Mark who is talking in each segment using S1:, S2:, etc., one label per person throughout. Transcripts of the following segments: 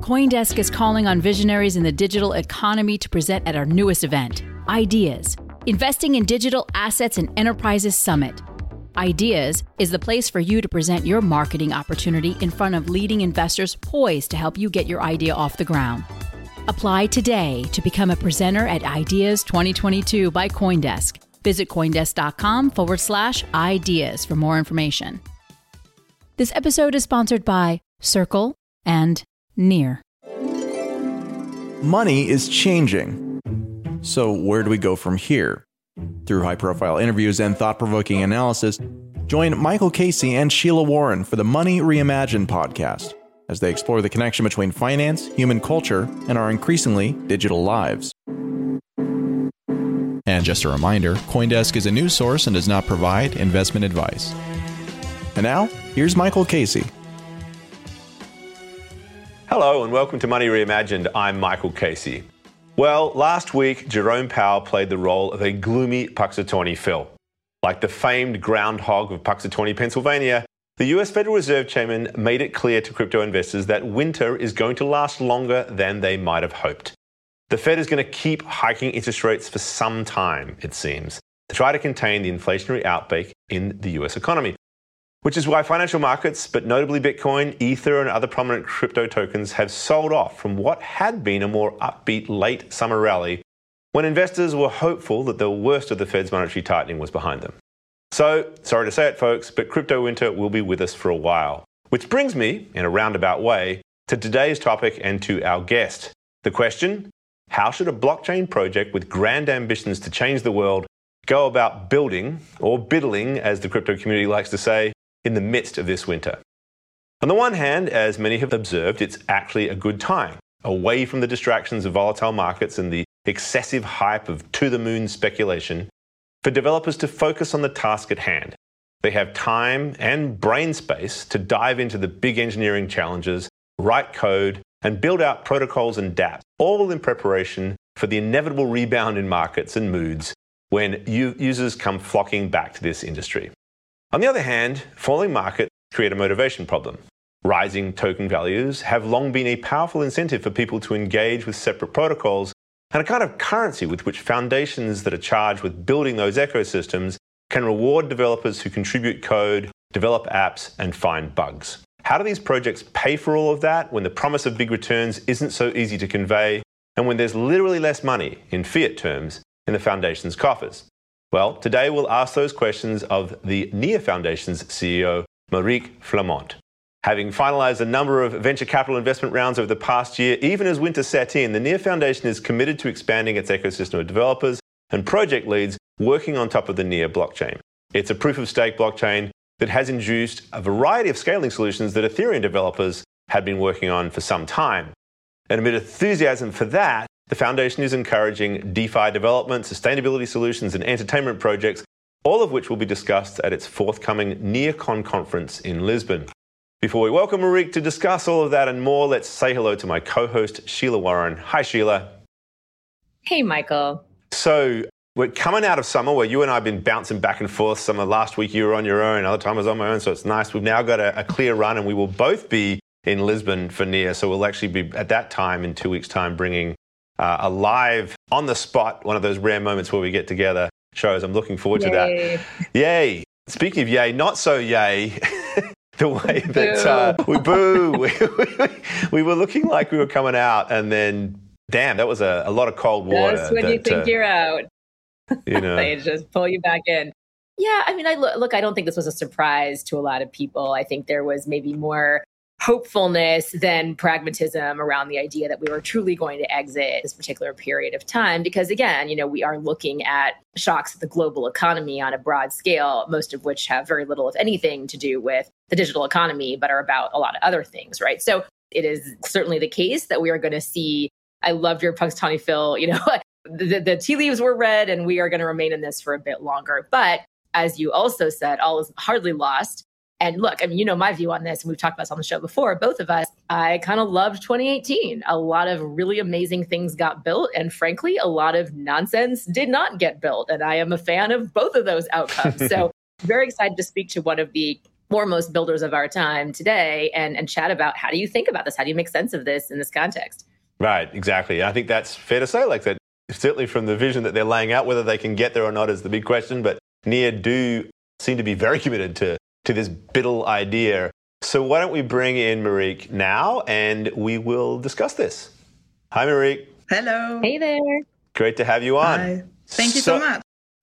S1: Coindesk is calling on visionaries in the digital economy to present at our newest event, Ideas Investing in Digital Assets and Enterprises Summit. Ideas is the place for you to present your marketing opportunity in front of leading investors poised to help you get your idea off the ground. Apply today to become a presenter at Ideas 2022 by Coindesk. Visit Coindesk.com forward slash ideas for more information. This episode is sponsored by Circle and Near.
S2: Money is changing. So, where do we go from here? Through high profile interviews and thought provoking analysis, join Michael Casey and Sheila Warren for the Money Reimagined podcast as they explore the connection between finance, human culture, and our increasingly digital lives. And just a reminder Coindesk is a news source and does not provide investment advice. And now, here's Michael Casey.
S3: Hello, and welcome to Money Reimagined. I'm Michael Casey. Well, last week, Jerome Powell played the role of a gloomy Punxsutawney Phil. Like the famed groundhog of Punxsutawney, Pennsylvania, the US Federal Reserve Chairman made it clear to crypto investors that winter is going to last longer than they might have hoped. The Fed is going to keep hiking interest rates for some time, it seems, to try to contain the inflationary outbreak in the US economy. Which is why financial markets, but notably Bitcoin, Ether, and other prominent crypto tokens, have sold off from what had been a more upbeat late summer rally when investors were hopeful that the worst of the Fed's monetary tightening was behind them. So, sorry to say it, folks, but crypto winter will be with us for a while. Which brings me, in a roundabout way, to today's topic and to our guest. The question How should a blockchain project with grand ambitions to change the world go about building, or BUIDLing, as the crypto community likes to say, in the midst of this winter? On the one hand, as many have observed, it's actually a good time, away from the distractions of volatile markets and the excessive hype of to the moon speculation for developers to focus on the task at hand. They have time and brain space to dive into the big engineering challenges, write code, and build out protocols and dApps, all in preparation for the inevitable rebound in markets and moods when users come flocking back to this industry. On the other hand, falling markets create a motivation problem. Rising token values have long been a powerful incentive for people to engage with separate protocols and a kind of currency with which foundations that are charged with building those ecosystems can reward developers who contribute code, develop apps, and find bugs. How do these projects pay for all of that when the promise of big returns isn't so easy to convey and when there's literally less money, in fiat terms, in the foundation's coffers? Well, today we'll ask those questions of the NEAR Foundation's CEO, Marieke Flament. Having finalized a number of venture capital investment rounds over the past year, even as winter set in, the NEAR Foundation is committed to expanding its ecosystem of developers and project leads working on top of the NEAR blockchain. It's a proof of stake blockchain that has induced a variety of scaling solutions that Ethereum developers had been working on for some time. And amid enthusiasm for that, the foundation is encouraging DeFi development, sustainability solutions, and entertainment projects, all of which will be discussed at its forthcoming NearCon conference in Lisbon. Before we welcome Marieke to discuss all of that and more, let's say hello to my co host, Sheila Warren. Hi, Sheila.
S4: Hey, Michael.
S3: So, we're coming out of summer where you and I have been bouncing back and forth. Summer last week you were on your own, other time I was on my own, so it's nice. We've now got a, a clear run and we will both be in Lisbon for NEAR. So, we'll actually be at that time in two weeks' time bringing uh, a live, on the spot, one of those rare moments where we get together shows. I'm looking forward
S4: yay.
S3: to that. Yay. Speaking of yay, not so yay. the way that uh, we boo. we, we, we, were looking like we were coming out, and then damn, that was a, a lot of cold water.
S4: Just when
S3: that,
S4: you think uh, you're out,
S3: you know,
S4: they just pull you back in. Yeah, I mean, I look, look. I don't think this was a surprise to a lot of people. I think there was maybe more hopefulness than pragmatism around the idea that we were truly going to exit this particular period of time. Because again you know we are looking at shocks of the global economy on a broad scale most of which have very little if anything to do with the digital economy but are about a lot of other things right? So it is certainly the case that we are going to see i loved your punxsutawney phil you know the, the tea leaves were red and we are going to remain in this for a bit longer. But as you also said all is hardly lost and look, I mean, you know my view on this, and we've talked about this on the show before, both of us. I kind of loved 2018. A lot of really amazing things got built, and frankly, a lot of nonsense did not get built. And I am a fan of both of those outcomes. so, very excited to speak to one of the foremost builders of our time today and, and chat about how do you think about this? How do you make sense of this in this context?
S3: Right, exactly. I think that's fair to say, like that certainly from the vision that they're laying out, whether they can get there or not is the big question. But Near do seem to be very committed to, to this BUIDL idea. So why don't we bring in Marieke now and we will discuss this. Hi, Marieke.
S5: Hello.
S4: Hey there.
S3: Great to have you on.
S5: Hi. Thank you so, so much.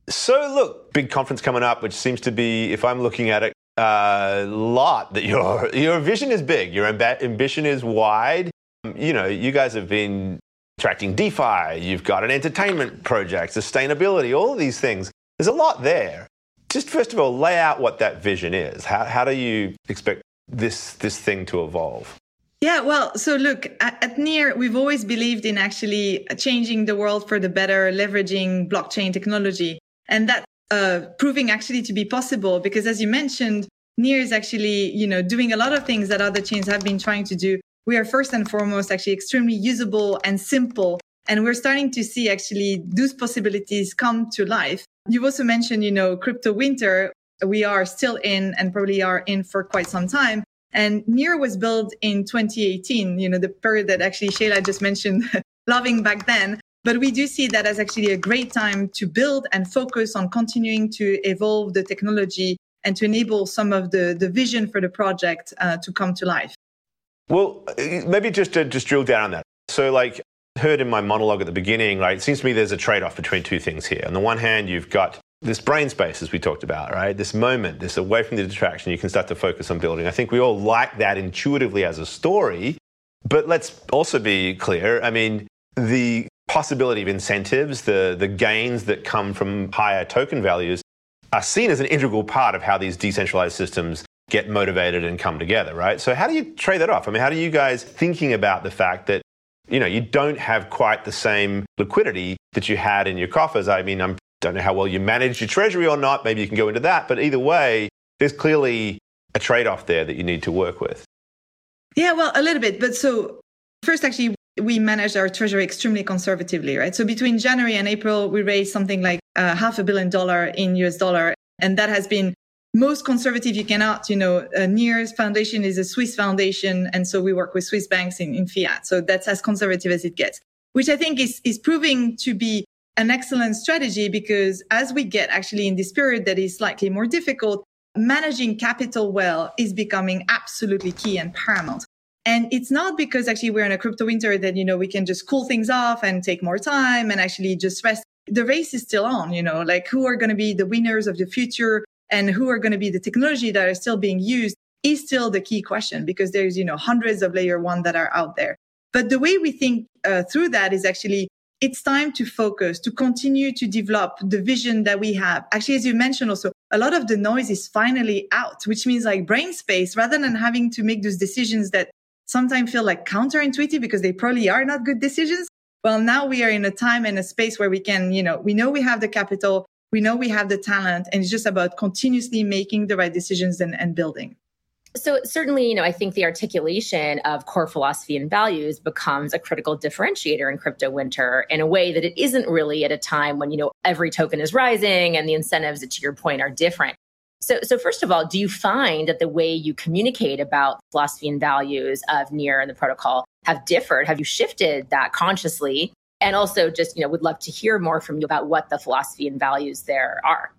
S3: So, look, big conference coming up, which seems to be, if I'm looking at it, a lot that your your vision is big, your amb- ambition is wide. Um, you know, you guys have been attracting DeFi, you've got an entertainment project, sustainability, all of these things. There's a lot there. Just first of all, lay out what that vision is. How, how do you expect this this thing to evolve?
S5: Yeah, well, so look, at, Near, we've always believed in actually changing the world for the better, leveraging blockchain technology. And that's uh, proving actually to be possible because as you mentioned, Near is actually, you know, doing a lot of things that other chains have been trying to do. We are first and foremost actually extremely usable and simple. And we're starting to see actually those possibilities come to life. You've also mentioned, you know, crypto winter. We are still in and probably are in for quite some time. And Near was built in 2018, you know, the period that actually Shayla just mentioned, loving back then. But we do see that as actually a great time to build and focus on continuing to evolve the technology and to enable some of the, the vision for the project uh, to come to life.
S3: Well, maybe just to just drill down on that. So, like, heard in my monologue at the beginning, right? It seems to me there's a trade off between two things here. On the one hand, you've got this brain space, as we talked about, right? This moment, this away from the distraction, you can start to focus on building. I think we all like that intuitively as a story. But let's also be clear. I mean, the possibility of incentives, the, the gains that come from higher token values are seen as an integral part of how these decentralized systems get motivated and come together, right? So how do you trade that off? I mean, how do you guys thinking about the fact that you know you don't have quite the same liquidity that you had in your coffers? I mean, I don't know how well you manage your treasury or not. Maybe you can go into that, but either way, there's clearly a trade-off there that you need to work with.
S5: Yeah, well, a little bit. But so first, actually, we managed our treasury extremely conservatively, right? So between January and April, we raised something like uh, half a billion dollar in US dollar. And that has been most conservative you cannot, you know, uh, Near's foundation is a Swiss foundation. And so we work with Swiss banks in, in fiat. So that's as conservative as it gets, which I think is, is proving to be an excellent strategy because as we get actually in this period that is slightly more difficult, managing capital well is becoming absolutely key and paramount. And it's not because actually we're in a crypto winter that, you know, we can just cool things off and take more time and actually just rest. The race is still on, you know, like who are going to be the winners of the future and who are going to be the technology that are still being used is still the key question because there's, you know, hundreds of layer one that are out there. But the way we think uh, through that is actually it's time to focus, to continue to develop the vision that we have. Actually, as you mentioned also, a lot of the noise is finally out, which means like brain space rather than having to make those decisions that sometimes feel like counterintuitive because they probably are not good decisions. Well, now we are in a time and a space where we can, you know, we know we have the capital, we know we have the talent, and it's just about continuously making the right decisions and, and building.
S4: So certainly, you know, I think the articulation of core philosophy and values becomes a critical differentiator in crypto winter in a way that it isn't really at a time when, you know, every token is rising and the incentives to your point are different. So, so first of all, do you find that the way you communicate about philosophy and values of Near and the protocol have differed? Have you shifted that consciously? And also, just you know, would love to hear more from you about what the philosophy and values there are.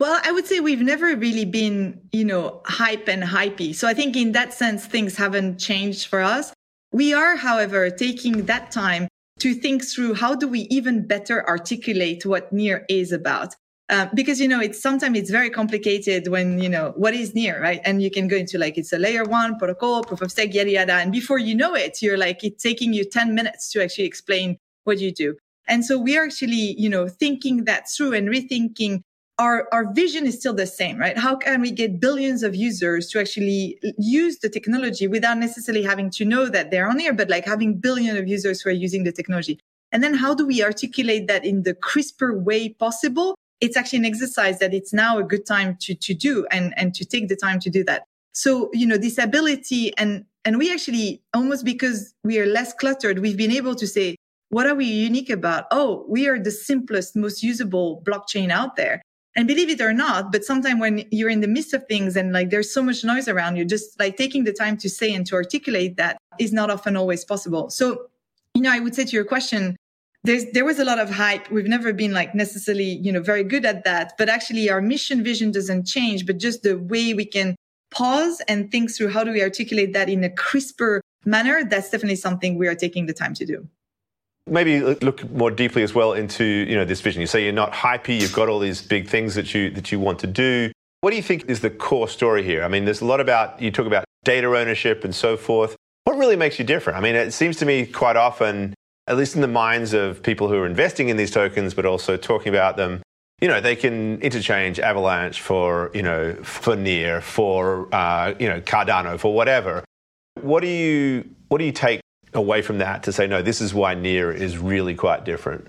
S5: Well, I would say we've never really been, you know, hype and hypey. So I think in that sense, things haven't changed for us. We are, however, taking that time to think through how do we even better articulate what Near is about. Uh, because you know it's sometimes it's very complicated when you know what is near right and you can go into like it's a layer one protocol proof of stake yada yada and before you know it you're like it's taking you 10 minutes to actually explain what do you do and so we're actually you know thinking that through and rethinking our, our vision is still the same, right? How can we get billions of users to actually use the technology without necessarily having to know that they're on Near, but like having billion of users who are using the technology? And then how do we articulate that in the crisper way possible it's actually an exercise that it's now a good time to, to do and, and to take the time to do that. So, you know, this ability and, and we actually almost because we are less cluttered, we've been able to say, what are we unique about? Oh, we are the simplest, most usable blockchain out there. And believe it or not, but sometimes when you're in the midst of things and like there's so much noise around you, just like taking the time to say and to articulate that is not often always possible. So, you know, I would say to your question, there's, there was a lot of hype. We've never been like necessarily, you know, very good at that, but actually our mission vision doesn't change, but just the way we can pause and think through how do we articulate that in a crisper manner. That's definitely something we are taking the time to do
S3: maybe look more deeply as well into you know this vision. You say you're not hypey. You've got all these big things that you that you want to do. What do you think is the core story here? I mean, there's a lot about you talk about data ownership and so forth. What really makes you different? I mean, it seems to me quite often, at least in the minds of people who are investing in these tokens, but also talking about them, you know, they can interchange Avalanche for you know for Near, for uh, you know Cardano, for whatever. What do you what do you take away from that to say, no, this is why Near is really quite different?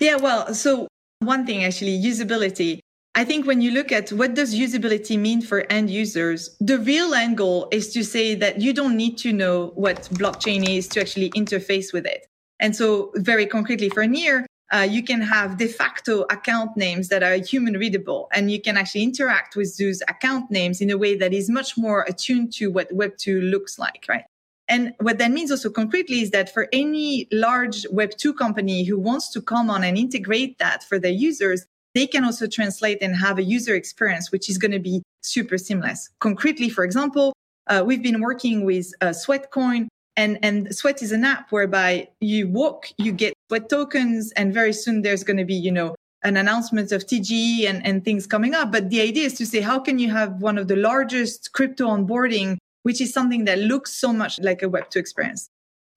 S5: Yeah, well, so one thing actually, usability. I think when you look at what does usability mean for end users, the real end goal is to say that you don't need to know what blockchain is to actually interface with it. And so very concretely for Near, uh, you can have de facto account names that are human readable and you can actually interact with those account names in a way that is much more attuned to what web2 looks like right and what that means also concretely is that for any large Web2 company who wants to come on and integrate that for their users, they can also translate and have a user experience, which is going to be super seamless. Concretely, for example, uh, we've been working with uh, Sweatcoin and, and Sweat is an app whereby you walk, you get Sweat tokens, and very soon there's going to be, you know, an announcement of TGE and, and things coming up. But the idea is to say, how can you have one of the largest crypto onboarding which is something that looks so much like a Web2 experience.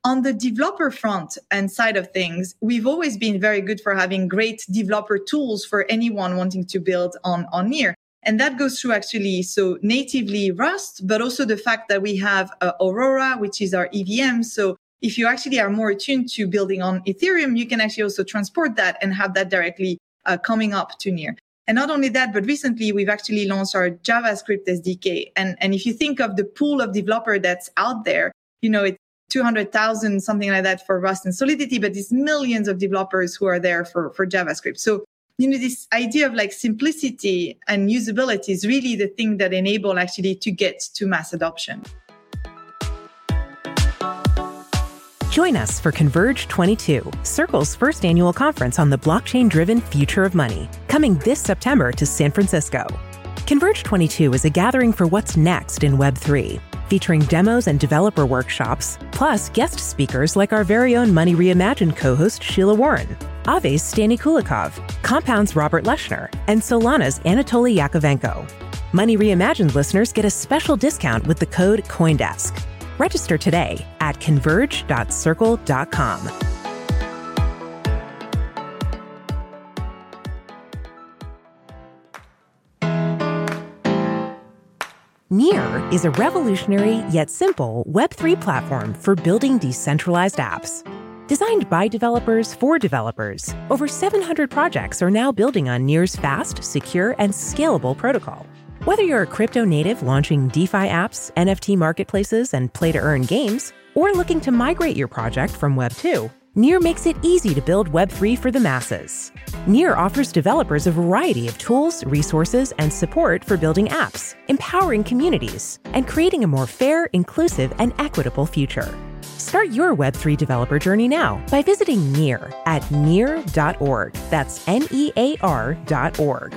S5: On the developer front and side of things, we've always been very good for having great developer tools for anyone wanting to build on, on Near. And that goes through actually so natively Rust, but also the fact that we have uh, Aurora, which is our EVM. So if you actually are more attuned to building on Ethereum, you can actually also transport that and have that directly uh, coming up to Near. And not only that, but recently we've actually launched our JavaScript SDK. And, and if you think of the pool of developer that's out there, you know, it's 200,000, something like that for Rust and Solidity, but it's millions of developers who are there for, for JavaScript. So, you know, this idea of like simplicity and usability is really the thing that enable actually to get to mass adoption.
S6: Join us for Converge 22, Circle's first annual conference on the blockchain driven future of money, coming this September to San Francisco. Converge 22 is a gathering for what's next in Web3, featuring demos and developer workshops, plus guest speakers like our very own Money Reimagined co host Sheila Warren, Aave's Stani Kulechov, Compound's Robert Leshner, and Solana's Anatoly Yakovenko. Money Reimagined listeners get a special discount with the code COINDESK. Register today at converge.circle.com. Near is a revolutionary yet simple Web3 platform for building decentralized apps. Designed by developers for developers, over 700 projects are now building on Near's fast, secure, and scalable protocol. Whether you're a crypto native launching DeFi apps, NFT marketplaces, and play to earn games, or looking to migrate your project from Web 2, Near makes it easy to build Web3 for the masses. Near offers developers a variety of tools, resources, and support for building apps, empowering communities, and creating a more fair, inclusive, and equitable future. Start your Web3 developer journey now by visiting Near at near.org. That's N E A R.org.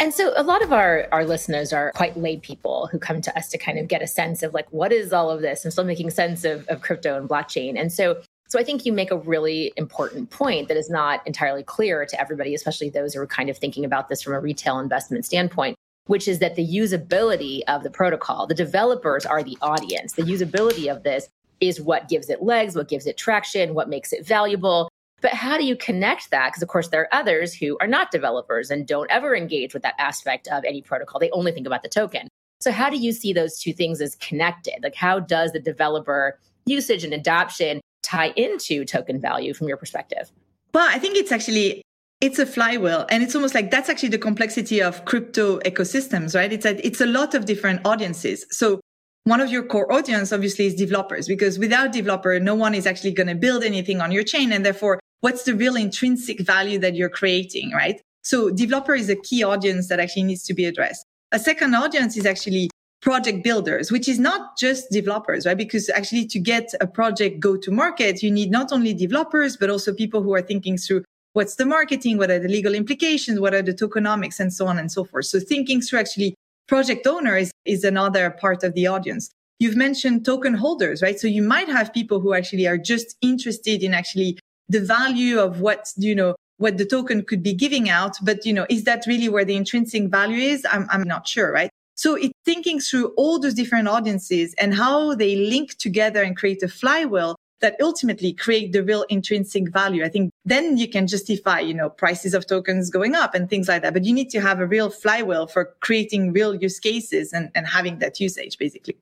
S4: And so a lot of our, our listeners are quite lay people who come to us to kind of get a sense of like, what is all of this? And still making sense of, of crypto and blockchain. And so so I think you make a really important point that is not entirely clear to everybody, especially those who are kind of thinking about this from a retail investment standpoint, which is that the usability of the protocol, the developers are the audience. The usability of this is what gives it legs, what gives it traction, what makes it valuable. But how do you connect that? Because, of course, there are others who are not developers and don't ever engage with that aspect of any protocol. They only think about the token. So, how do you see those two things as connected? Like, how does the developer usage and adoption tie into token value from your perspective?
S5: Well, I think it's actually it's a flywheel and it's almost like that's actually the complexity of crypto ecosystems right it's a, it's a lot of different audiences so one of your core audience obviously is developers because without developer, no one is actually going to build anything on your chain. And therefore, what's the real intrinsic value that you're creating, right? So developer is a key audience that actually needs to be addressed. A second audience is actually project builders, which is not just developers, right? Because actually to get a project go to market, you need not only developers, but also people who are thinking through what's the marketing, what are the legal implications, what are the tokenomics and so on and so forth. So thinking through actually project owner is, is another part of the audience. You've mentioned token holders, right? So you might have people who actually are just interested in actually the value of what, you know, what the token could be giving out. But, you know, is that really where the intrinsic value is? I'm, I'm not sure, right? So it's thinking through all those different audiences and how they link together and create a flywheel that ultimately create the real intrinsic value. I think then you can justify, you know, prices of tokens going up and things like that. But you need to have a real flywheel for creating real use cases and, and having that usage basically.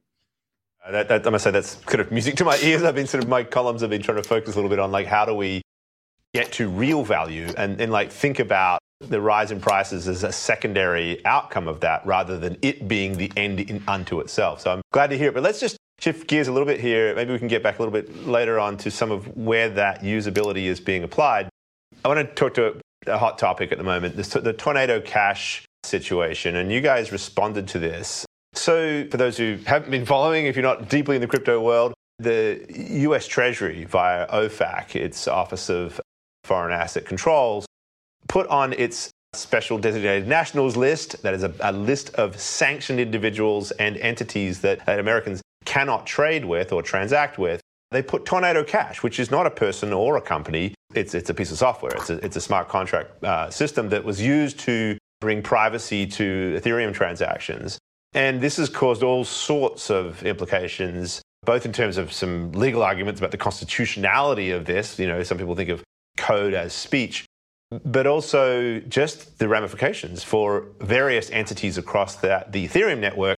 S3: Uh, that, that, I must say that's kind of music to my ears. I've been sort of my columns have been trying to focus a little bit on like how do we get to real value and, and like think about the rise in prices as a secondary outcome of that rather than it being the end in unto itself. So I'm glad to hear it. But let's just shift gears a little bit here. Maybe we can get back a little bit later on to some of where that usability is being applied. I want to talk to a hot topic at the moment, the tornado cash situation. And you guys responded to this. So, for those who haven't been following, if you're not deeply in the crypto world, the US Treasury via OFAC, its Office of Foreign Asset Controls, put on its special designated nationals list, that is a, a list of sanctioned individuals and entities that, that Americans cannot trade with or transact with. They put Tornado Cash, which is not a person or a company. It's, it's a piece of software. It's a, it's a smart contract uh, system that was used to bring privacy to Ethereum transactions. And this has caused all sorts of implications, both in terms of some legal arguments about the constitutionality of this. You know, some people think of code as speech, but also just the ramifications for various entities across the, the Ethereum network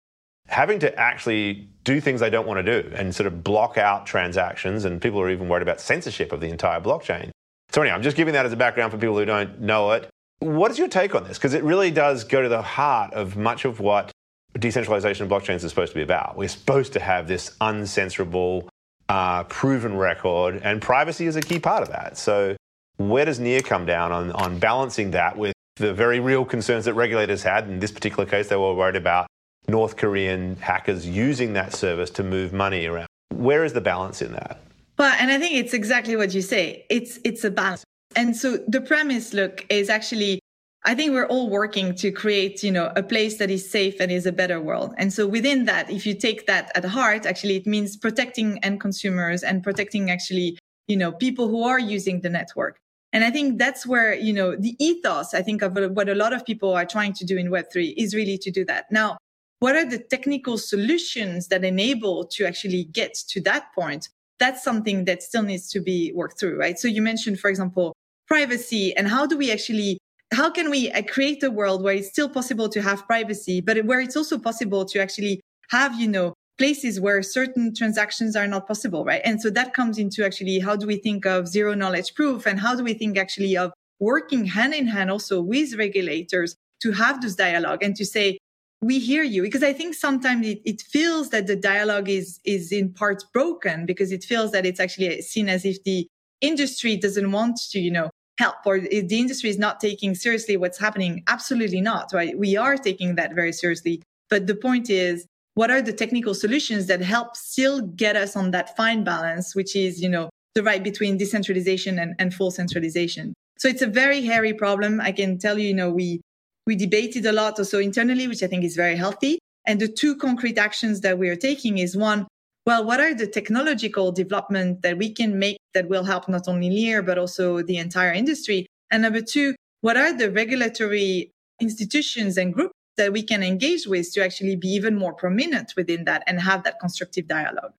S3: having to actually do things they don't want to do and sort of block out transactions. And people are even worried about censorship of the entire blockchain. So, anyway, I'm just giving that as a background for people who don't know it. What is your take on this? Because it really does go to the heart of much of what decentralization of blockchains is supposed to be about. We're supposed to have this uncensorable, uh, proven record, and privacy is a key part of that. So, where does NEAR come down on, on balancing that with the very real concerns that regulators had? In this particular case, they were worried about North Korean hackers using that service to move money around. Where is the balance in that?
S5: Well, and I think it's exactly what you say. It's it's a balance. And so the premise, look, is actually I think we're all working to create, you know, a place that is safe and is a better world. And so within that, if you take that at heart, actually it means protecting end consumers and protecting actually, you know, people who are using the network. And I think that's where, you know, the ethos, I think of what a lot of people are trying to do in Web3 is really to do that. Now, what are the technical solutions that enable to actually get to that point? That's something that still needs to be worked through, right? So you mentioned, for example, privacy and how do we actually how can we uh, create a world where it's still possible to have privacy, but where it's also possible to actually have, you know, places where certain transactions are not possible, right? And so that comes into actually how do we think of zero knowledge proof and how do we think actually of working hand in hand also with regulators to have this dialogue and to say, we hear you because I think sometimes it, it feels that the dialogue is, is in parts broken because it feels that it's actually seen as if the industry doesn't want to, you know, help or the industry is not taking seriously what's happening. Absolutely not, right? We are taking that very seriously. But the point is, what are the technical solutions that help still get us on that fine balance, which is, you know, the right between decentralization and, and full centralization. So it's a very hairy problem. I can tell you, you know, we, we debated a lot also internally, which I think is very healthy. And the two concrete actions that we are taking is one, well, what are the technological development that we can make that will help not only Near, but also the entire industry? And number two, what are the regulatory institutions and groups that we can engage with to actually be even more prominent within that and have that constructive dialogue?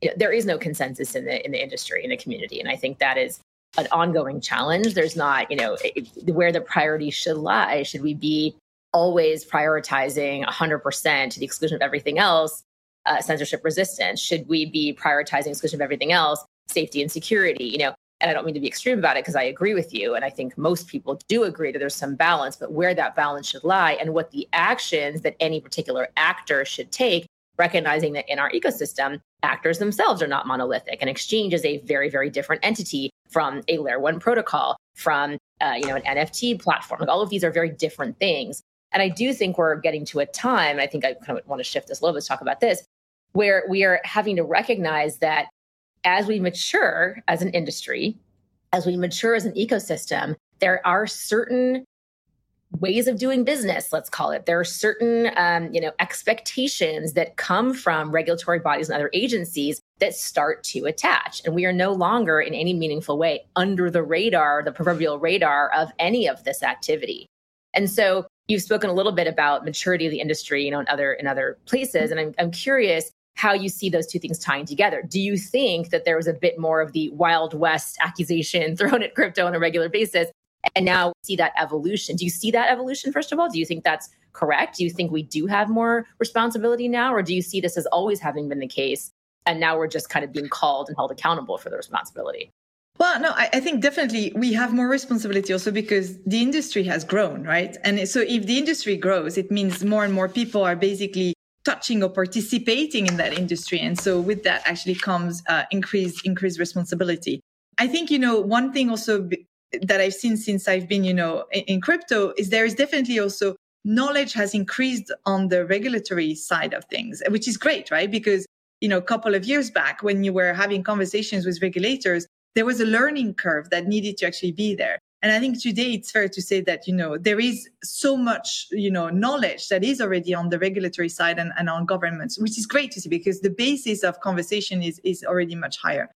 S4: Yeah, There is no consensus in the in the industry in the community, and I think that is an ongoing challenge. There's not, you know, where the priority should lie. Should we be always prioritizing 100% to the exclusion of everything else, uh, censorship resistance? Should we be prioritizing exclusion of everything else, safety and security? You know, and I don't mean to be extreme about it because I agree with you. And I think most people do agree that there's some balance, but where that balance should lie and what the actions that any particular actor should take recognizing that in our ecosystem, actors themselves are not monolithic. An exchange is a very, very different entity from a layer one protocol, from uh, you know an NFT platform. Like all of these are very different things. And I do think we're getting to a time. I think I kind of want to shift this a little bit to talk about this, where we are having to recognize that as we mature as an industry, as we mature as an ecosystem, there are certain ways of doing business let's call it. There are certain um, you know expectations that come from regulatory bodies and other agencies that start to attach. And we are no longer in any meaningful way under the radar the proverbial radar of any of this activity. And so you've spoken a little bit about maturity of the industry you know in other in other places. And i'm, I'm curious how you see those two things tying together. Do you think that there was a bit more of the Wild West accusation thrown at crypto on a regular basis? And now see that evolution. Do you see that evolution, first of all? Do you think that's correct? Do you think we do have more responsibility now? Or do you see this as always having been the case? And now we're just kind of being called and held accountable for the responsibility?
S5: Well, no, I, I, think definitely we have more responsibility also because the industry has grown, right? And so if the industry grows, it means more and more people are basically touching or participating in that industry. And so with that actually comes uh, increased, increased responsibility. I think, you know, one thing also b- that I've seen since I've been, you know, in, in crypto is there is definitely also knowledge has increased on the regulatory side of things, which is great, right? Because, you know, a couple of years back when you were having conversations with regulators, there was a learning curve that needed to actually be there. And I think today it's fair to say that, you know, there is so much, you know, knowledge that is already on the regulatory side and, and on governments, which is great to see because the basis of conversation is, is already much higher.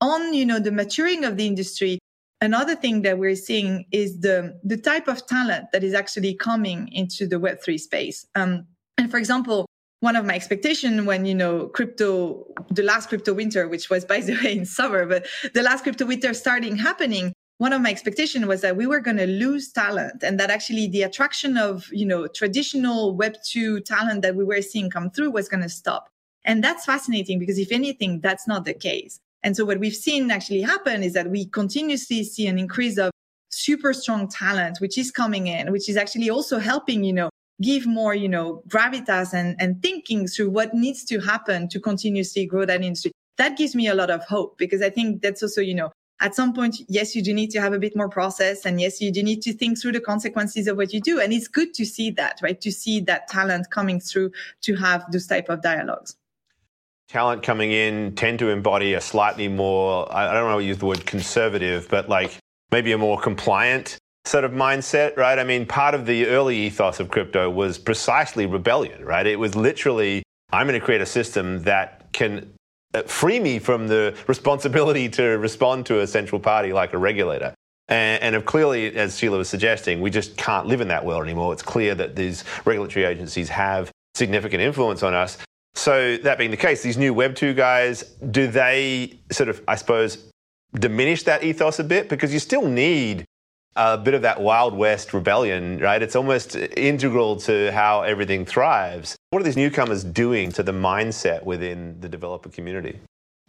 S5: On, you know, the maturing of the industry, another thing that we're seeing is the, the type of talent that is actually coming into the Web3 space. Um, and for example, one of my expectations when you know crypto the last crypto winter which was by the way in summer but the last crypto winter starting happening one of my expectations was that we were going to lose talent and that actually the attraction of you know traditional web 2 talent that we were seeing come through was going to stop. And that's fascinating because if anything that's not the case. And so what we've seen actually happen is that we continuously see an increase of super strong talent which is coming in which is actually also helping you know give more you know gravitas and, and thinking through what needs to happen to continuously grow that industry. That gives me a lot of hope because i think that's also you know at some point, yes, you do need to have a bit more process. And yes, you do need to think through the consequences of what you do. And it's good to see that, right? To see that talent coming through to have those type of dialogues.
S3: Talent coming in tend to embody a slightly more, I don't know to use the word conservative, but like maybe a more compliant sort of mindset, right? I mean, part of the early ethos of crypto was precisely rebellion, right? It was literally, I'm going to create a system that can Uh, free me from the responsibility to respond to a central party like a regulator. And, and clearly, as Sheila was suggesting, we just can't live in that world anymore. It's clear that these regulatory agencies have significant influence on us. So, that being the case, these new Web2 guys, do they sort of, I suppose, diminish that ethos a bit? Because you still need a bit of that Wild West rebellion, right? It's almost integral to how everything thrives. What are these newcomers doing to the mindset within the developer community?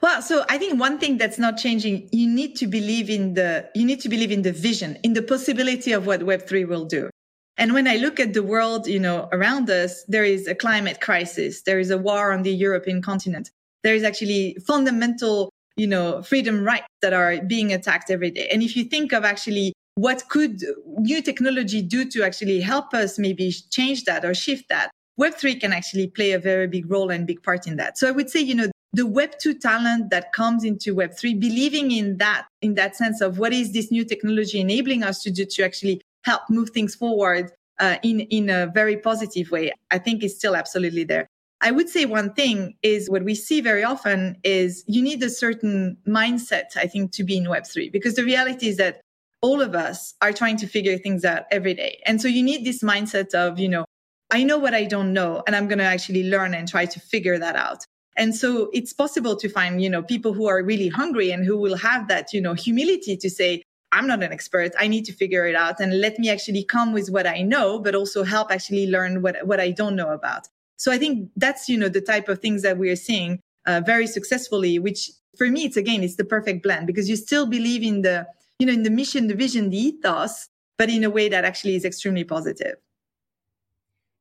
S5: Well, so I think one thing that's not changing, you need to believe in the, you need to believe in the vision, in the possibility of what Web3 will do. And when I look at the world, you know, around us, there is a climate crisis. There is a war on the European continent. There is actually fundamental, you know, freedom rights that are being attacked every day. And if you think of actually what could new technology do to actually help us maybe change that or shift that? Web3 can actually play a very big role and big part in that. So I would say, you know, the Web2 talent that comes into Web3, believing in that, in that sense of what is this new technology enabling us to do to actually help move things forward uh, in, in a very positive way, I think is still absolutely there. I would say one thing is what we see very often is you need a certain mindset, I think, to be in Web3, because the reality is that all of us are trying to figure things out every day. And so you need this mindset of, you know, I know what I don't know, and I'm going to actually learn and try to figure that out. And so it's possible to find, you know, people who are really hungry and who will have that, you know, humility to say, I'm not an expert. I need to figure it out and let me actually come with what I know, but also help actually learn what, what I don't know about. So I think that's, you know, the type of things that we are seeing uh, very successfully, which for me, it's again, it's the perfect blend because you still believe in the, you know, in the mission, the vision, the ethos, but in a way that actually is extremely positive.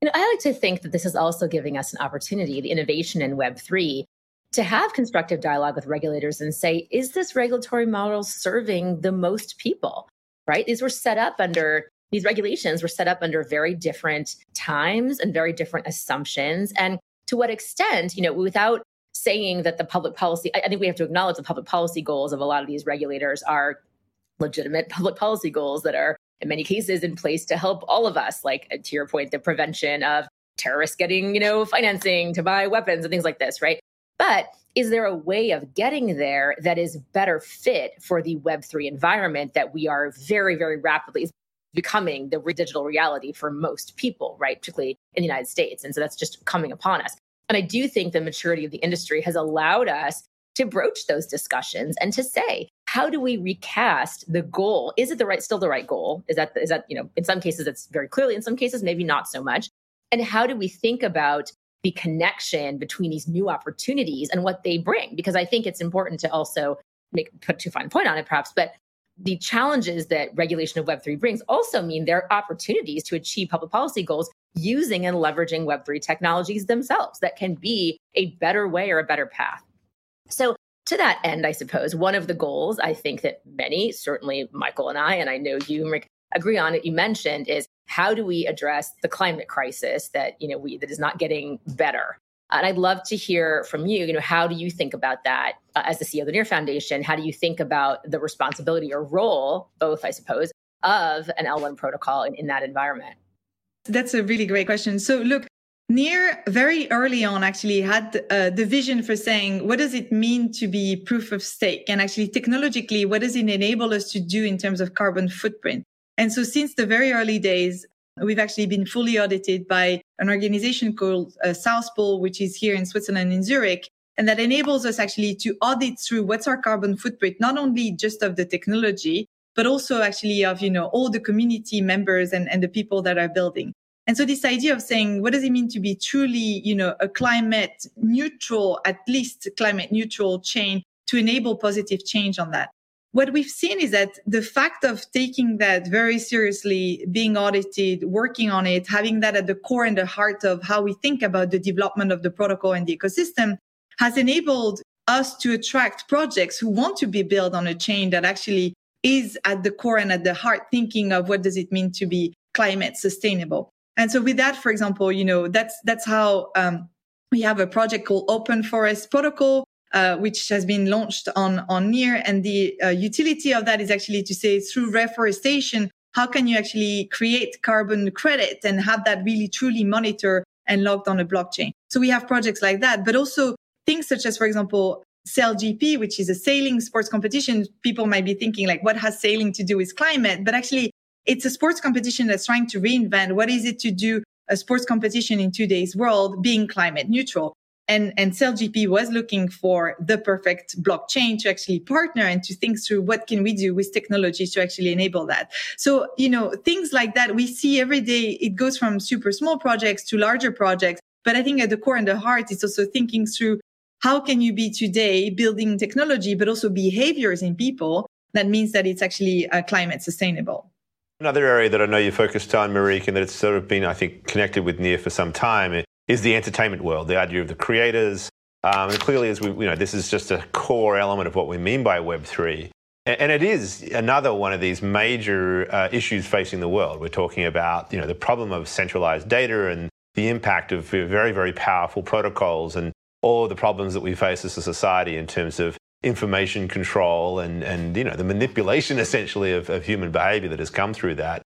S4: You know, I like to think that this is also giving us an opportunity, the innovation in Web3, to have constructive dialogue with regulators and say, is this regulatory model serving the most people? Right? These were set up under these regulations were set up under very different times and very different assumptions. And to what extent, you know, without saying that the public policy, I think we have to acknowledge the public policy goals of a lot of these regulators are legitimate public policy goals that are in many cases in place to help all of us like uh, to your point the prevention of terrorists getting you know financing to buy weapons and things like this right? But is there a way of getting there that is better fit for the web3 environment that we are very very rapidly becoming the digital reality for most people right? Particularly in the united states and so that's just coming upon us. And i do think the maturity of the industry has allowed us to broach those discussions and to say how do we recast the goal? Is it the right still the right goal? Is that is that you know in some cases it's very clearly in some cases maybe not so much. And how do we think about the connection between these new opportunities and what they bring? Because i think it's important to also make put too fine a point on it perhaps but the challenges that regulation of web3 brings also mean there are opportunities to achieve public policy goals using and leveraging web3 technologies themselves that can be a better way or a better path. So to that end, I suppose, one of the goals I think that many, certainly Michael and I, and I know you, Rick, agree on it, you mentioned is how do we address the climate crisis that, you know, we that is not getting better? And I'd love to hear from you, you know, how do you think about that uh, as the CEO of the Near Foundation? How do you think about the responsibility or role, both, I suppose, of an L1 protocol in, in that environment?
S5: That's a really great question. So, look, Near very early on actually had uh, the vision for saying, what does it mean to be proof of stake? And actually technologically, what does it enable us to do in terms of carbon footprint? And so since the very early days, we've actually been fully audited by an organization called uh, South Pole, which is here in Switzerland in Zurich. And that enables us actually to audit through what's our carbon footprint, not only just of the technology, but also actually of, you know, all the community members and, and the people that are building. And so this idea of saying, what does it mean to be truly, you know, a climate neutral, at least climate neutral chain to enable positive change on that? What we've seen is that the fact of taking that very seriously, being audited, working on it, having that at the core and the heart of how we think about the development of the protocol and the ecosystem has enabled us to attract projects who want to be built on a chain that actually is at the core and at the heart thinking of what does it mean to be climate sustainable. And so with that, for example, you know, that's, that's how, um, we have a project called Open Forest Protocol, uh, which has been launched on, on Near. And the uh, utility of that is actually to say through reforestation, how can you actually create carbon credit and have that really truly monitor and logged on a blockchain? So we have projects like that, but also things such as, for example, SailGP, which is a sailing sports competition. People might be thinking like, what has sailing to do with climate? But actually it's a sports competition that's trying to reinvent what is it to do a sports competition in today's world being climate neutral. And, and SailGP was looking for the perfect blockchain to actually partner and to think through what can we do with technology to actually enable that. So, you know, things like that we see every day. It goes from super small projects to larger projects. But I think at the core and the heart, it's also thinking through how can you be today building technology, but also behaviors in people that means that it's actually uh, climate sustainable.
S3: Another area that I know you're focused on, Marieke, and that it's sort of been, I think, connected with Near for some time is the entertainment world, the idea of the creators. Um, and clearly, as we, you know, this is just a core element of what we mean by Web3. And it is another one of these major uh, issues facing the world. We're talking about, you know, the problem of centralized data and the impact of very, very powerful protocols and all the problems that we face as a society in terms of information control and, and you know, the manipulation essentially of, of human behavior that has come through that.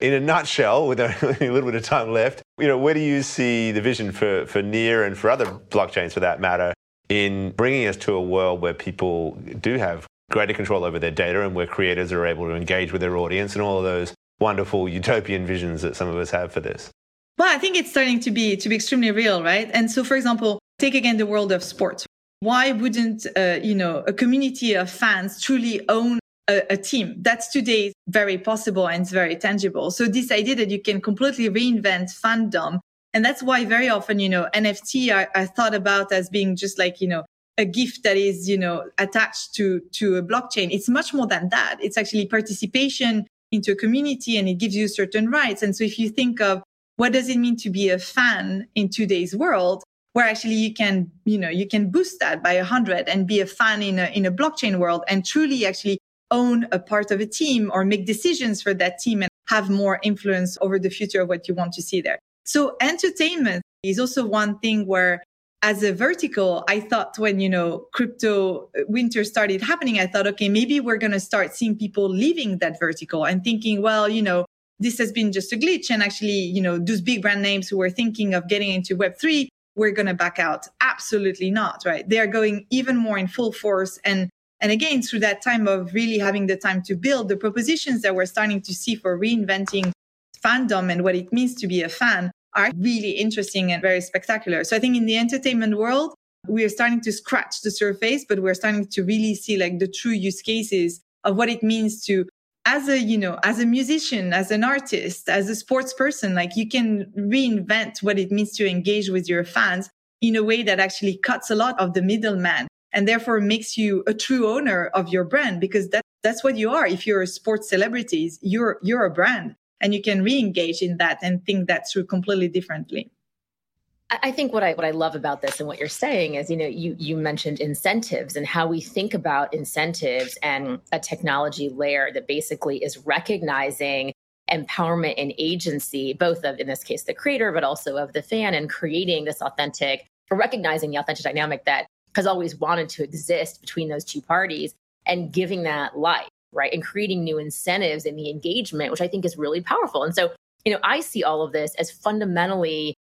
S3: In a nutshell, with a, a little bit of time left, you know, where do you see the vision for, for Near and for other blockchains for that matter in bringing us to a world where people do have greater control over their data and where creators are able to engage with their audience and all of those wonderful utopian visions that some of us have for this?
S5: Well, I think it's starting to be to be extremely real, right? And so, for example, take again the world of sports why wouldn't uh, you know a community of fans truly own a, a, team? That's today very possible and it's very tangible. So this idea that you can completely reinvent fandom and that's why very often you know nft are, are thought about as being just like you know a gift that is you know attached to to a blockchain. It's much more than that. It's actually participation into a community and it gives you certain rights. And so if you think of what does it mean to be a fan in today's world where actually you can, you know, you can boost that by a hundred and be a fan in a, in a blockchain world and truly actually own a part of a team or make decisions for that team and have more influence over the future of what you want to see there. So entertainment is also one thing where as a vertical, I thought when, you know, crypto uh, winter started happening, I thought, okay, maybe we're going to start seeing people leaving that vertical and thinking, well, you know, this has been just a glitch. And actually, you know, those big brand names who were thinking of getting into Web3, we're going to back out. Absolutely not, right? They are going even more in full force. And, and again, through that time of really having the time to build the propositions that we're starting to see for reinventing fandom and what it means to be a fan are really interesting and very spectacular. So I think in the entertainment world, we are starting to scratch the surface, but we're starting to really see like the true use cases of what it means to as a you know as a musician as an artist as a sports person like you can reinvent what it means to engage with your fans in a way that actually cuts a lot of the middleman and therefore makes you a true owner of your brand because that that's what you are. If you're a sports celebrities you're you're a brand and you can re-engage in that and think that through completely differently
S4: I think what I what I love about this and what you're saying is, you know, you you mentioned incentives and how we think about incentives and a technology layer that basically is recognizing empowerment and agency, both of in this case the creator, but also of the fan, and creating this authentic, or recognizing the authentic dynamic that has always wanted to exist between those two parties and giving that life, right? And creating new incentives in the engagement, which I think is really powerful. And so, you know, I see all of this as fundamentally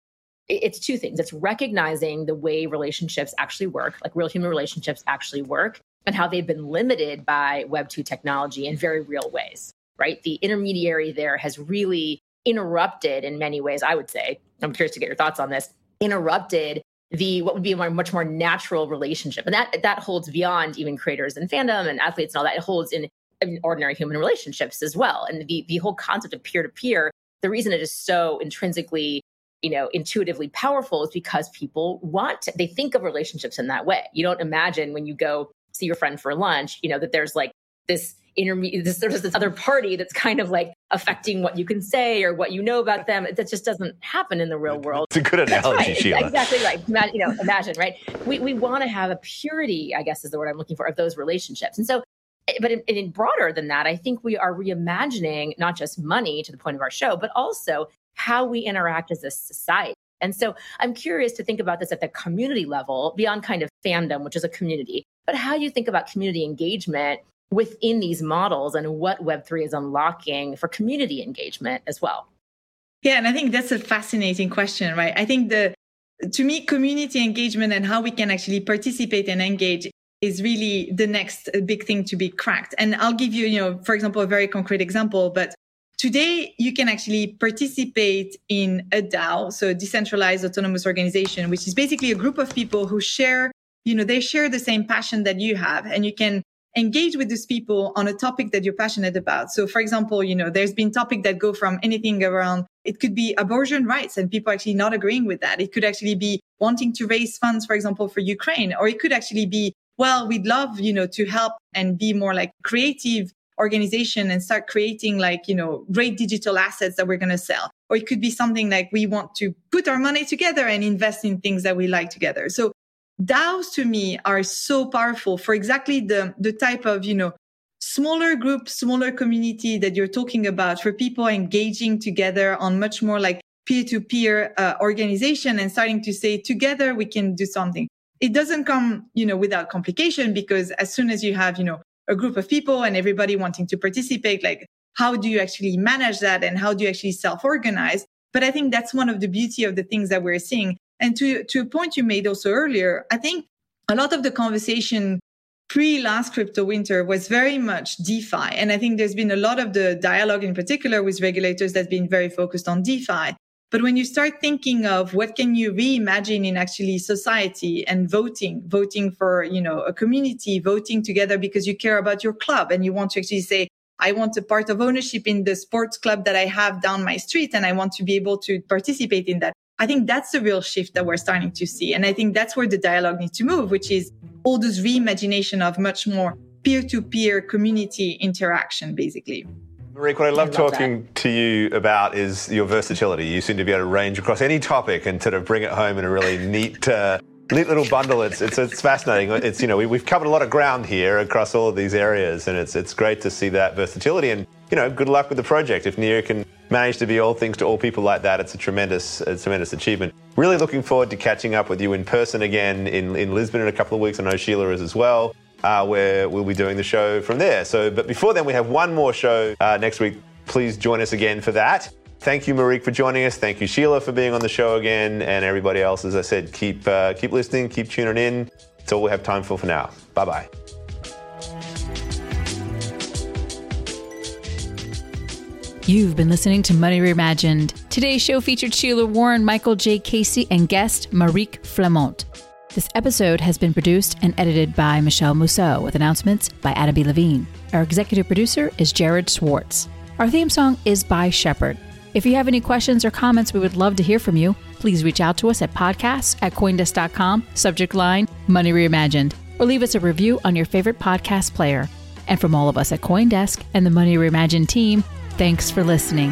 S4: it's two things. It's recognizing the way relationships actually work like real human relationships actually work and how they've been limited by web 2 technology in very real ways right? The intermediary there has really interrupted in many ways i would say i'm curious to get your thoughts on this interrupted the what would be a much more natural relationship. And that that holds beyond even creators and fandom and athletes and all that. It holds in, in ordinary human relationships as well. And the the whole concept of peer to peer the reason it is so intrinsically you know intuitively powerful is because people want to, they think of relationships in that way. You don't imagine when you go see your friend for lunch you know that there's like this intermediate this there's this other party that's kind of like affecting what you can say or what you know about them. That just doesn't happen in the real world.
S3: it's a good analogy
S4: right.
S3: sheila.
S4: Exactly right. You know imagine right? We, we want to have a purity i guess is the word i'm looking for of those relationships. And so eh, but in, in broader than that i think we are reimagining not just money to the point of our show but also how we interact as a society. And so I'm curious to think about this at the community level beyond kind of fandom, which is a community, but how you think about community engagement within these models and what Web3 is unlocking for community engagement as well.
S5: Yeah, and I think that's a fascinating question, right? I think the to me, community engagement and how we can actually participate and engage is really the next big thing to be cracked. And I'll give you, you know, for example, a very concrete example, but Today, you can actually participate in a DAO, so a decentralized autonomous organization, which is basically a group of people who share, you know, they share the same passion that you have and you can engage with these people on a topic that you're passionate about. So for example, you know, there's been topic that go from anything around, it could be abortion rights and people actually not agreeing with that. It could actually be wanting to raise funds, for example, for Ukraine, or it could actually be, well, we'd love, you know, to help and be more like creative organization and start creating like, you know, great digital assets that we're going to sell. Or it could be something like we want to put our money together and invest in things that we like together. So DAOs to me are so powerful for exactly the, the type of, you know, smaller group, smaller community that you're talking about for people engaging together on much more like peer to peer organization and starting to say together we can do something. It doesn't come, you know, without complication because as soon as you have, you know, a group of people and everybody wanting to participate, like how do you actually manage that and how do you actually self-organize? But I think that's one of the beauty of the things that we're seeing. And to, to a point you made also earlier, I think a lot of the conversation pre last crypto winter was very much DeFi. And I think there's been a lot of the dialogue in particular with regulators that's been very focused on DeFi. But when you start thinking of what can you reimagine in actually society and voting, voting for, you know, a community, voting together because you care about your club and you want to actually say, I want a part of ownership in the sports club that I have down my street and I want to be able to participate in that. I think that's the real shift that we're starting to see. And I think that's where the dialogue needs to move, which is all this reimagination of much more peer to peer community interaction, basically.
S3: Marieke, what I love, I love talking that. to you about is your versatility. You seem to be able to range across any topic and sort of bring it home in a really neat, uh, neat little bundle. It's, it's, it's fascinating. It's, you know, we, we've covered a lot of ground here across all of these areas, and it's, it's great to see that versatility. And, you know, good luck with the project. If Near can manage to be all things to all people like that, it's a tremendous, a tremendous achievement. Really looking forward to catching up with you in person again in, in Lisbon in a couple of weeks. I know Sheila is as well uh, where we'll be doing the show from there. So, but before then, we have one more show uh, next week. Please join us again for that. Thank you, Marieke, for joining us. Thank you, Sheila, for being on the show again, and everybody else. As I said, keep uh, keep listening, keep tuning in. It's all we have time for for now. Bye bye.
S1: You've been listening to Money Reimagined. Today's show featured Sheila Warren, Michael J. Casey, and guest Marieke Flament. This episode has been produced and edited by Michelle Mousseau with announcements by Adam B. Levine. Our executive producer is Jared Swartz. Our theme song is by Shepard. If you have any questions or comments, we would love to hear from you. Please reach out to us at podcasts at coindesk.com, subject line Money Reimagined, or leave us a review on your favorite podcast player. And from all of us at Coindesk and the Money Reimagined team, thanks for listening.